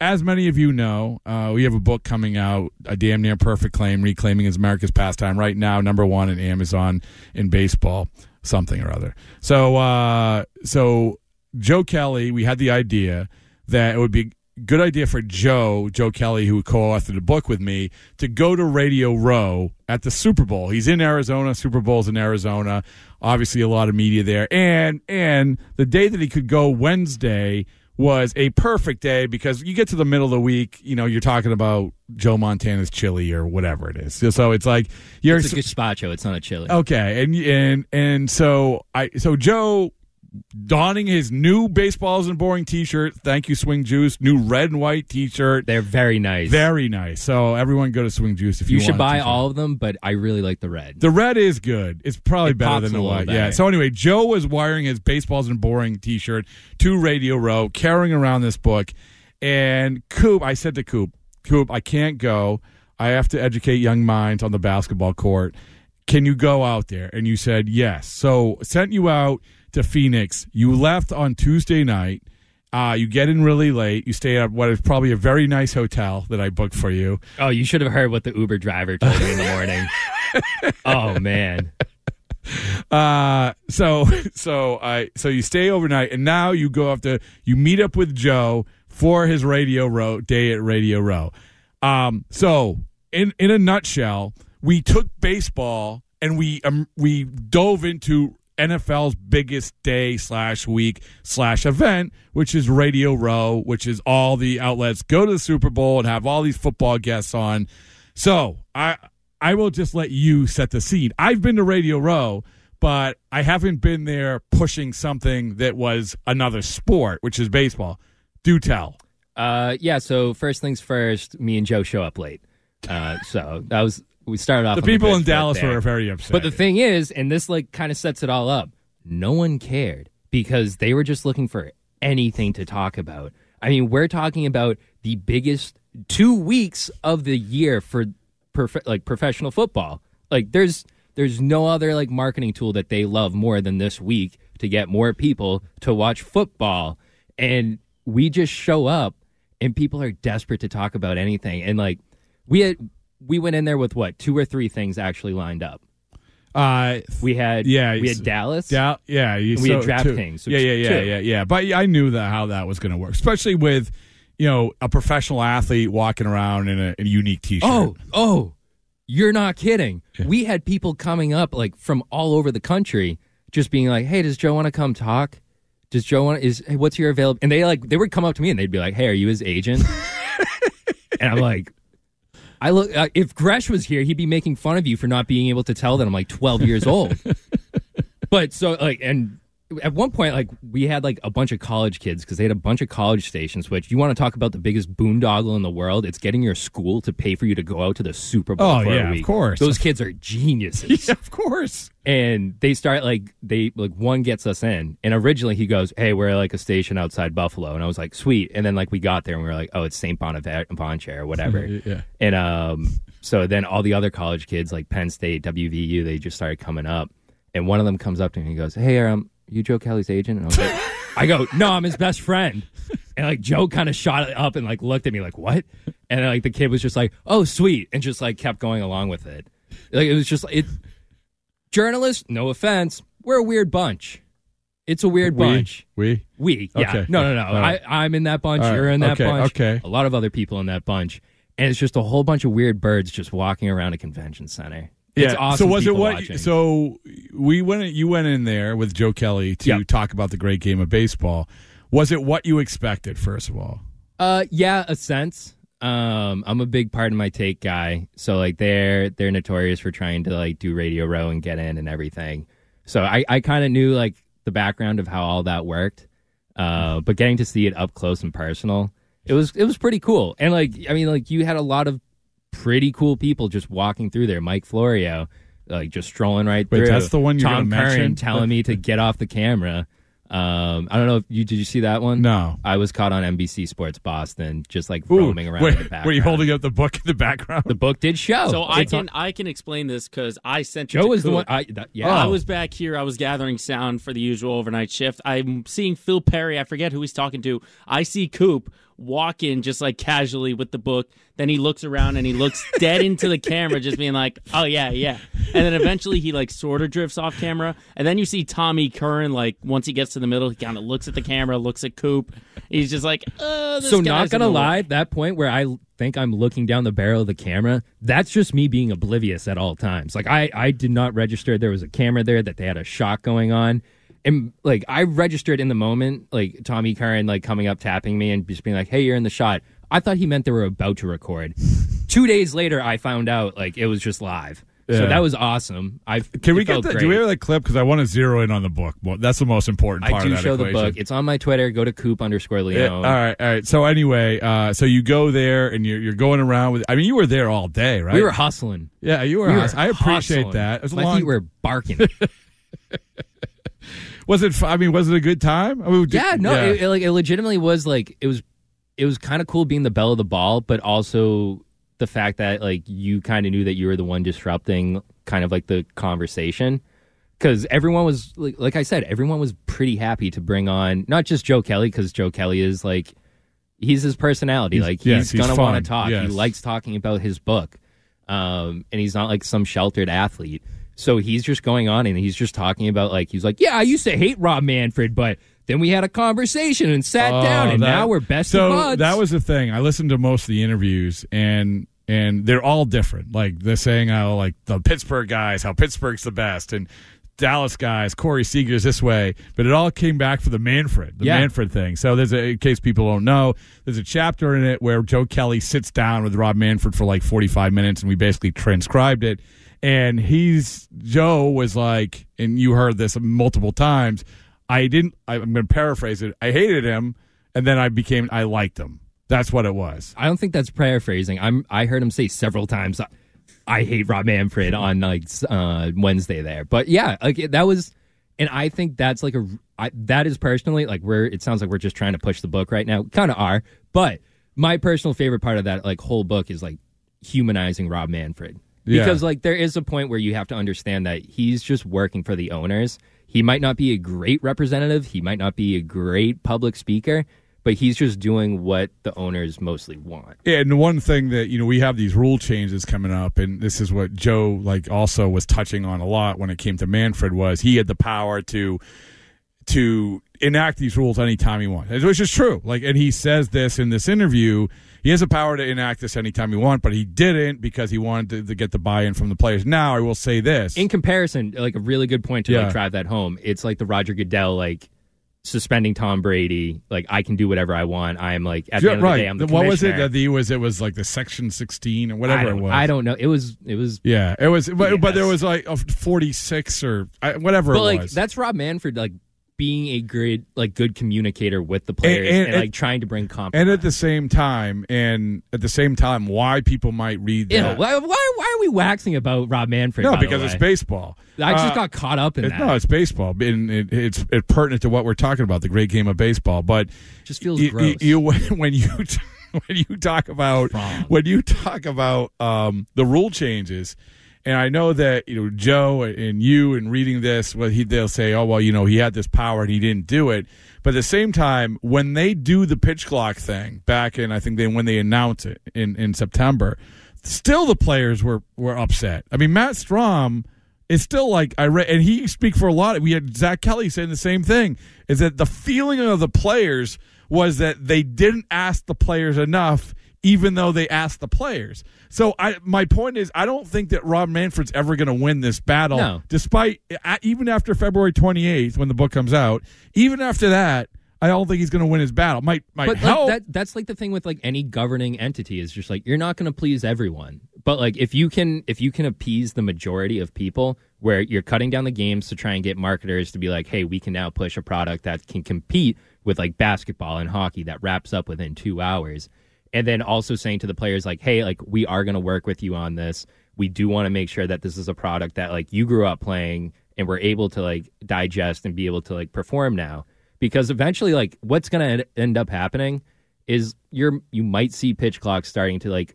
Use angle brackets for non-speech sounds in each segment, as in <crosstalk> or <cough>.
as many of you know, uh, we have a book coming out, A Damn Near Perfect Claim, Reclaiming as America's Pastime, right now, number one in Amazon in baseball, something or other. So, uh, so Joe Kelly, we had the idea that it would be a good idea for Joe, Joe Kelly, who co-authored the book with me, to go to Radio Row at the Super Bowl. He's in Arizona. Super Bowl's in Arizona. Obviously, a lot of media there, and and the day that he could go Wednesday was a perfect day because you get to the middle of the week, you know, you're talking about Joe Montana's chili or whatever it is. So it's like you're It's a gazpacho. It's not a chili. Okay, and and and so I so Joe donning his new baseballs and boring T-shirt. Thank you, Swing Juice. New red and white T-shirt. They're very nice. Very nice. So everyone go to Swing Juice if you, you should buy all of them, but I really like the red. The red is good. It's probably It better than the white. Yeah. So anyway, Joe was wiring his baseballs and boring T-shirt to Radio Row, carrying around this book, and Coop. I said to Coop, Coop, I can't go. I have to educate young minds on the basketball court. Can you go out there? And you said yes. So sent you out to Phoenix. You left on Tuesday night. Uh, you get in really late. You stay at what is probably a very nice hotel that I booked for you. Oh, you should have heard what the Uber driver told me in the morning. <laughs> oh man. Uh, so <laughs> so I so you stay overnight, and now you go up to you meet up with Joe for his Radio Row day at Radio Row. Um, so in in a nutshell, we took baseball and we um, we dove into NFL's biggest day slash week slash event, which is Radio Row, which is all the outlets go to the Super Bowl and have all these football guests on. So I I will just let you set the scene. I've been to Radio Row, but I haven't been there pushing something that was another sport, which is baseball. Do tell. Uh, yeah. So first things first, me and Joe show up late. Uh, so that was we started off. The people in Dallas were very upset. But the thing is, and this like kind of sets it all up. No one cared because they were just looking for anything to talk about. I mean, we're talking about the biggest two weeks of the year for prof- like professional football. Like, there's there's no other like marketing tool that they love more than this week to get more people to watch football. And we just show up, and people are desperate to talk about anything. And like, we had we went in there with what two or three things actually lined up. uh, We had Yeah, we had Dallas. Da- yeah, you, We had so- DraftKings, two. Yeah, yeah, yeah, two. yeah, yeah. But I knew that how that was going to work, especially with you know a professional athlete walking around in a, in a unique T-shirt. Oh, oh, you're not kidding. We had people coming up like from all over the country, just being like, "Hey, does Joe want to come talk? Does Joe want is hey, what's your available?" And they like they would come up to me and they'd be like, "Hey, are you his agent?" <laughs> and I'm like. I look. Uh, if Gresh was here, he'd be making fun of you for not being able to tell that I'm like 12 years old. <laughs> but so like, and at one point, like we had like a bunch of college kids because they had a bunch of college stations. Which you want to talk about the biggest boondoggle in the world? It's getting your school to pay for you to go out to the Super Bowl. Oh, for yeah, a of course. Those kids are geniuses <laughs> yeah, of course. and they start like they like one gets us in and originally he goes hey we're like a station outside buffalo and i was like sweet and then like we got there and we were like oh it's st bonaventure or whatever <laughs> Yeah. and um so then all the other college kids like penn state wvu they just started coming up and one of them comes up to me and he goes hey um you joe kelly's agent and i was like <laughs> i go no i'm his best friend and like joe kind of shot it up and like looked at me like what and like the kid was just like oh sweet and just like kept going along with it like it was just it journalists, no offense, we're a weird bunch. It's a weird We, bunch. we. We, yeah. Okay. No, no, no. All right. I, I'm in that bunch. All right. You're in that Okay, bunch. okay. A lot of other people in that bunch. And it's just a whole bunch of weird birds just walking around a convention center. It's awesome. So was it what? watching. So we went. You went in there with Joe Kelly to Yep. talk about the great game of baseball. Was it what you expected? First of all, Uh, yeah, a sense. Um, I'm a big part of my take guy, so like they're they're notorious for trying to like do Radio Row and get in and everything. So I I kind of knew like the background of how all that worked, uh, but getting to see it up close and personal, it was it was pretty cool. And like I mean, like you had a lot of pretty cool people just walking through there. Mike Florio, like just strolling right Wait, through. that's the one you're Tom Curran mention? telling me to get off the camera. Um, I don't know if you did you see that one? no. I was caught on NBC Sports Boston, just like Ooh, roaming around wait, in the <laughs> background. were you holding up the book in the background? The book did show. So I It's can on- I can explain this because I sent it Joe to was the one. I, that, yeah. I was back here. I was gathering sound for the usual overnight shift. I'm seeing Phil Perry. I forget who he's talking to. I see Coop walk in just like casually with the book. Then he looks around and he looks <laughs> dead into the camera, just being like, "Oh yeah, yeah." And then eventually he like sort of drifts off camera, and then you see Tommy Curran like once he gets to the middle, he kind of looks at the camera, looks at Coop. He's just like, uh, this so not gonna the way." lie, that point where I think I'm looking down the barrel of the camera, that's just me being oblivious at all times. Like I, I did not register there was a camera there, that they had a shot going on. And like I registered in the moment, like Tommy Curran like coming up tapping me and just being like, Hey, you're in the shot. I thought he meant they were about to record. <laughs> Two days later I found out like it was just live. Yeah. So that was awesome. I Can we get that? Do we have that clip? Because I want to zero in on the book. Well, that's the most important part I do show equation. the book. It's on my Twitter. Go to Coop underscore Yeah, Leo. all right, all right. So anyway, uh, so you go there and you're you're going around with. I mean, you were there all day, right? We were hustling. Yeah, you were. We were. I appreciate hustling. that. It was a My long. feet were barking. <laughs> <laughs> was it? I mean, was it a good time? I mean, did- yeah, no, It, it, like it legitimately was like it was. It was kind of cool being the belle of the ball, but also the fact that like you kind of knew that you were the one disrupting kind of like the conversation because everyone was like, like I said, everyone was pretty happy to bring on not just Joe Kelly because Joe Kelly is like he's his personality, He's- like yes, he's, he's gonna want to talk. Yes. He likes talking about his book, um, and he's not like some sheltered athlete. So he's just going on and he's just talking about like he's like, yeah, I used to hate Rob Manfred, but then we had a conversation and sat Oh, down, and that- now we're best So of buds. that was the thing. I listened to most of the interviews, and and they're all different. Like they're saying how like the Pittsburgh guys, how Pittsburgh's the best, and Dallas guys, Corey Seager's this way. But it all came back for the Manfred, the Yeah. Manfred thing. So there's a in case people don't know, there's a chapter in it where Joe Kelly sits down with Rob Manfred for like 45 minutes, and we basically transcribed it. And he's Joe was like, and you heard this multiple times. I didn't. I'm going to paraphrase it. I hated him, and then I became. I liked him. That's what it was. I don't think that's paraphrasing. I'm. I heard him say several times, "I hate Rob Manfred" on like uh, Wednesday there. But yeah, like that was, and I think that's like a I, that is personally like we're. It sounds like we're just trying to push the book right now. Kind of are, but my personal favorite part of that like whole book is like humanizing Rob Manfred Yeah. because like there is a point where you have to understand that he's just working for the owners. He might not be a great representative. He might not be a great public speaker, but he's just doing what the owners mostly want. And one thing that you know we have these rule changes coming up, and this is what Joe like also was touching on a lot when it came to Manfred was he had the power to to enact these rules anytime he wants, which is true. Like, and he says this in this interview. He has the power to enact this anytime he wants, but he didn't because he wanted to, to get the buy-in from the players. Now, I will say this: In comparison, like a really good point to Yeah. like drive that home. It's like the Roger Goodell like suspending Tom Brady. Like I can do whatever I want. I'm like at the end of the day, I'm the what was it commissioner. that he was? It was like the section sixteen or whatever it was. I don't know. It was it was Yeah, it was, but, but there was like a forty-six or whatever but it like was. that's Rob Manfred like being a great like good communicator with the players and- and, and- like trying to bring compromise. and at the same time, and at the same time, why people might read that? why, why why are we waxing about Rob Manfred? no, because it's baseball. I just Uh, got caught up in it- that. no, it's baseball, and it, it's it's pertinent to what we're talking about, the great game of baseball. But just feels you, gross. you, <laughs> when you <laughs> when you talk about Wrong. when you talk about um, the rule changes, and I know that you know Joe and you and reading this, well, he they'll say, oh well, you know, he had this power and he didn't do it. But at the same time, when they do the pitch clock thing back in, I think they when they announce it in in September, still the players were were upset. I mean, Matt Strahm is still like I read, and he speak for a lot. Of, we had Zack Kelly saying the same thing. Is that the feeling of the players was that they didn't ask the players enough, even though they asked the players. So I, my point is, I don't think that Rob Manfred's ever going to win this battle, No. despite even after February twenty eighth when the book comes out. Even after that, I don't think he's going to win his battle. Might might but help. like, that that's like the thing with like any governing entity is just like you're not going to please everyone but like if you can if you can appease the majority of people where you're cutting down the games to try and get marketers to be like hey we can now push a product that can compete with like basketball and hockey that wraps up within two hours and then also saying to the players like hey like we are going to work with you on this. We do want to make sure that this is a product that like you grew up playing and we're able to like digest and be able to like perform now. Because eventually like what's going to end up happening is you're you might see pitch clocks starting to like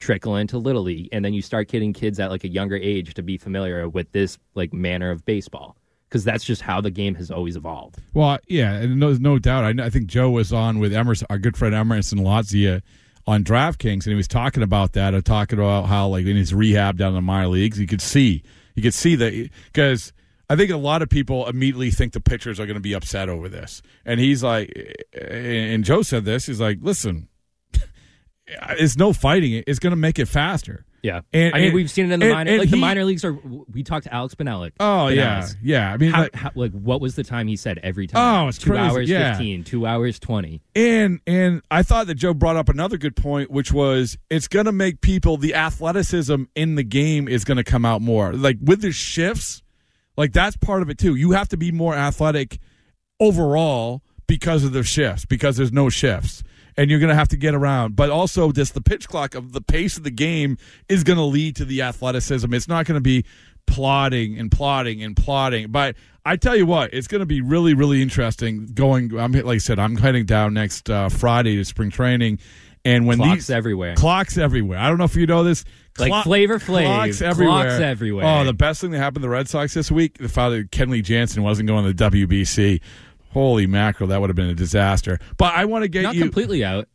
trickle into little league and then you start getting kids at like a younger age to be familiar with this like manner of baseball because that's just how the game has always evolved. Well, yeah, and there's no doubt. I, I think Joe was on with Emerson, our good friend Emerson Lotzia on DraftKings, and he was talking about that, or talking about how, like, in his rehab down in the minor leagues, you could see, you could see that because I think a lot of people immediately think the pitchers are going to be upset over this, and he's like, and Joe said this, he's like, listen, <laughs> it's no fighting it; it's going to make it faster. Yeah, And- I mean and- we've seen it in the and- minor, like the minor leagues are. We talked to Alex Benelli. Oh yeah, yeah. I mean, How, like, how, like what was the time he said every time? Oh, it's two crazy, hours yeah. fifteen, two hours twenty. And and I thought that Joe brought up another good point, which was it's going to make people the athleticism in the game is going to come out more. Like with the shifts, like that's part of it too. You have to be more athletic overall because of the shifts, because there's no shifts. And you're going to have to get around, but also just the pitch clock of the pace of the game is going to lead to the athleticism. It's not going to be plodding and plodding and plodding. But I tell you what, it's going to be really, really interesting. Going, I'm like I said, I'm heading down next uh, Friday to spring training, and when Clocks these everywhere. clocks everywhere. I don't know if you know this. Like Flavor Flav, clocks everywhere. clocks everywhere. Oh, the best thing that happened to the Red Sox this week: the father Kenley Jansen wasn't going to the WBC. Holy mackerel, that would have been a disaster. But I want to get Not you completely out.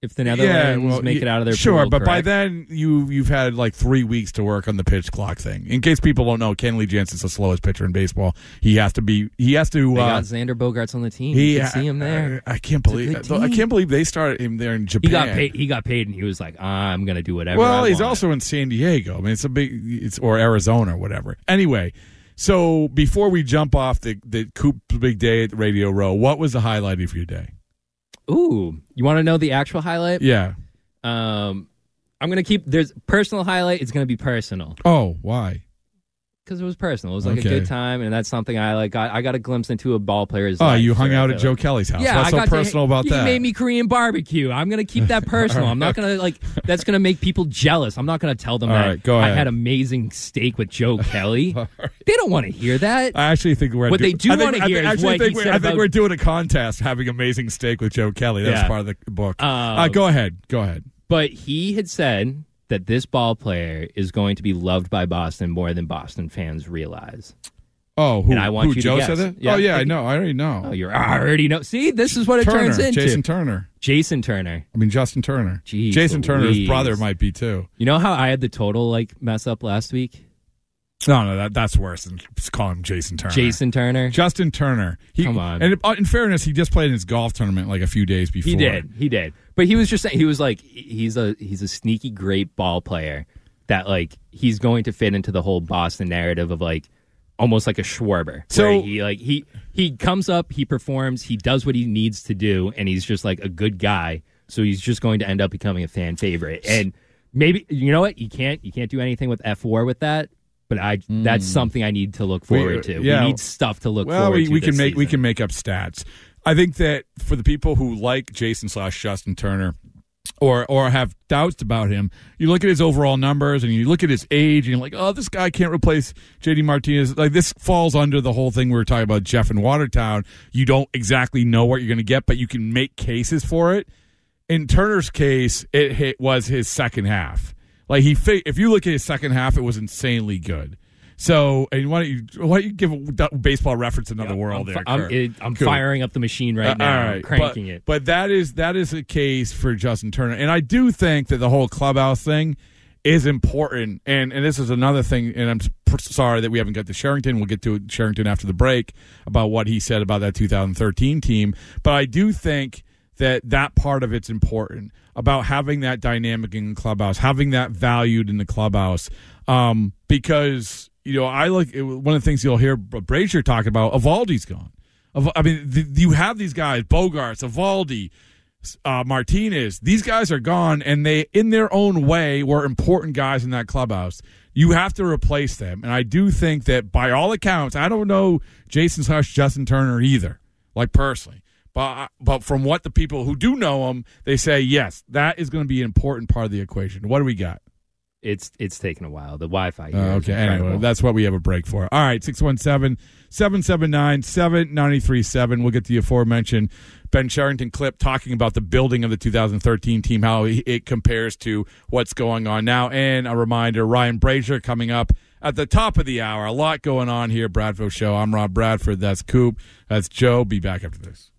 If the Netherlands well, make it out of their sure, pool, but by then you you've had like three weeks to work on the pitch clock thing. In case people don't know, Kenley Jansen's the slowest pitcher in baseball. He has to be. He has to. they uh, got Xander Bogaerts on the team. he you can see him there. I, I can't believe. I can't believe they started him there in Japan. he got paid. He got paid, and he was like, "I'm going to do whatever." Well, I he's want." also in San Diego. I mean, it's a big, it's or Arizona or whatever. Anyway, so before we jump off the the Coop Big Day at Radio Row, what was the highlight of your day? Ooh, you want to know the actual highlight? Yeah. Um, I'm gonna keep. There's personal highlight. It's gonna be personal Oh, why? Because it was personal. It was like Okay. a good time, and that's something I like. Got, I got a glimpse into a ball player's. Oh, life you hung out at Joe Kelly's house. Yeah, What's I so got to- personal about he that? made me Korean barbecue. I'm gonna keep that <laughs> personal. I'm not gonna like. That's gonna make people jealous. I'm not gonna tell them All that right, I had amazing steak with Joe <laughs> Kelly. They don't want to hear that. I actually think we're What they do I think- wanna I hear think- is actually what think he we- said I think about- we're doing a contest having amazing steak with Joe Kelly. That's Yeah. part of the book. Um, uh, go ahead. Go ahead. But he had said that this ball player is going to be loved by Boston more than Boston fans realize. Oh, who? And I want who, you to Joe guess. said it? Yeah, oh yeah, I know. I already know. Oh, you're I already know. See, this is what it Turner, turns into. Jason Turner. Jason Turner. I mean Justin Turner. Jeez Jason Turner's brother might be too. You know how I had the total like mess up last week? No, no, that, that's worse than just calling him Jason Turner. Jason Turner. Justin Turner. He, Come on. And in fairness, he just played in his golf tournament like a few days before. He did. He did. But he was just saying he was like he's a he's a sneaky great ball player that like he's going to fit into the whole Boston narrative of like almost like a Schwarber. So- he like he he comes up, he performs, he does what he needs to do, and he's just like a good guy. So he's just going to end up becoming a fan favorite. And maybe you know what? You can't you can't do anything with F four with that. But I that's something I need to look forward to. Hmm. yeah. We need stuff to look Well, forward we, to. we can make we can make up stats. I think that for the people who like Jason slash Justin Turner, or or have doubts about him, you look at his overall numbers and you look at his age, and you're like, oh, this guy can't replace JD Martinez. Like this falls under the whole thing we were talking about Jeff in Watertown. You don't exactly know what you're going to get, but you can make cases for it. In Turner's case, it hit, was his second half. Like he, if you look at his second half, it was insanely good. So, and why don't you why don't you give a baseball reference another world I'm, there? I'm, it, I'm Cool. firing up the machine right Uh, now, all right, cranking but, it. But that is that is a case for Justin Turner, and I do think that the whole clubhouse thing is important. And and this is another thing. And I'm sorry that we haven't got to Cherington. We'll get to Cherington after the break about what he said about that 2013 team. But I do think that that part of it's important about having that dynamic in the clubhouse, having that valued in the clubhouse, um, because you know I like it, one of the things you'll hear Brasier talk about. Eovaldi's gone. I mean, you have these guys, Bogaerts, Eovaldi, uh, Martinez. These guys are gone, and they, in their own way, were important guys in that clubhouse. You have to replace them, and I do think that, by all accounts, I don't know Jason Hush, Justin Turner either, like personally. But, but from what the people who do know him, they say yes, that is going to be an important part of the equation. What do we got? it's it's taken a while. The Wi-Fi. Uh, okay, anyway, that's what we have a break for. All right, 617 779 7937. We'll get the aforementioned Ben Cherington clip talking about the building of the 2013 team, how it compares to what's going on now. And a reminder Ryan Brasier coming up at the top of the hour. A lot going on here, Bradford Show. I'm Rob Bradford. That's Coop. That's Joe. Be back after this.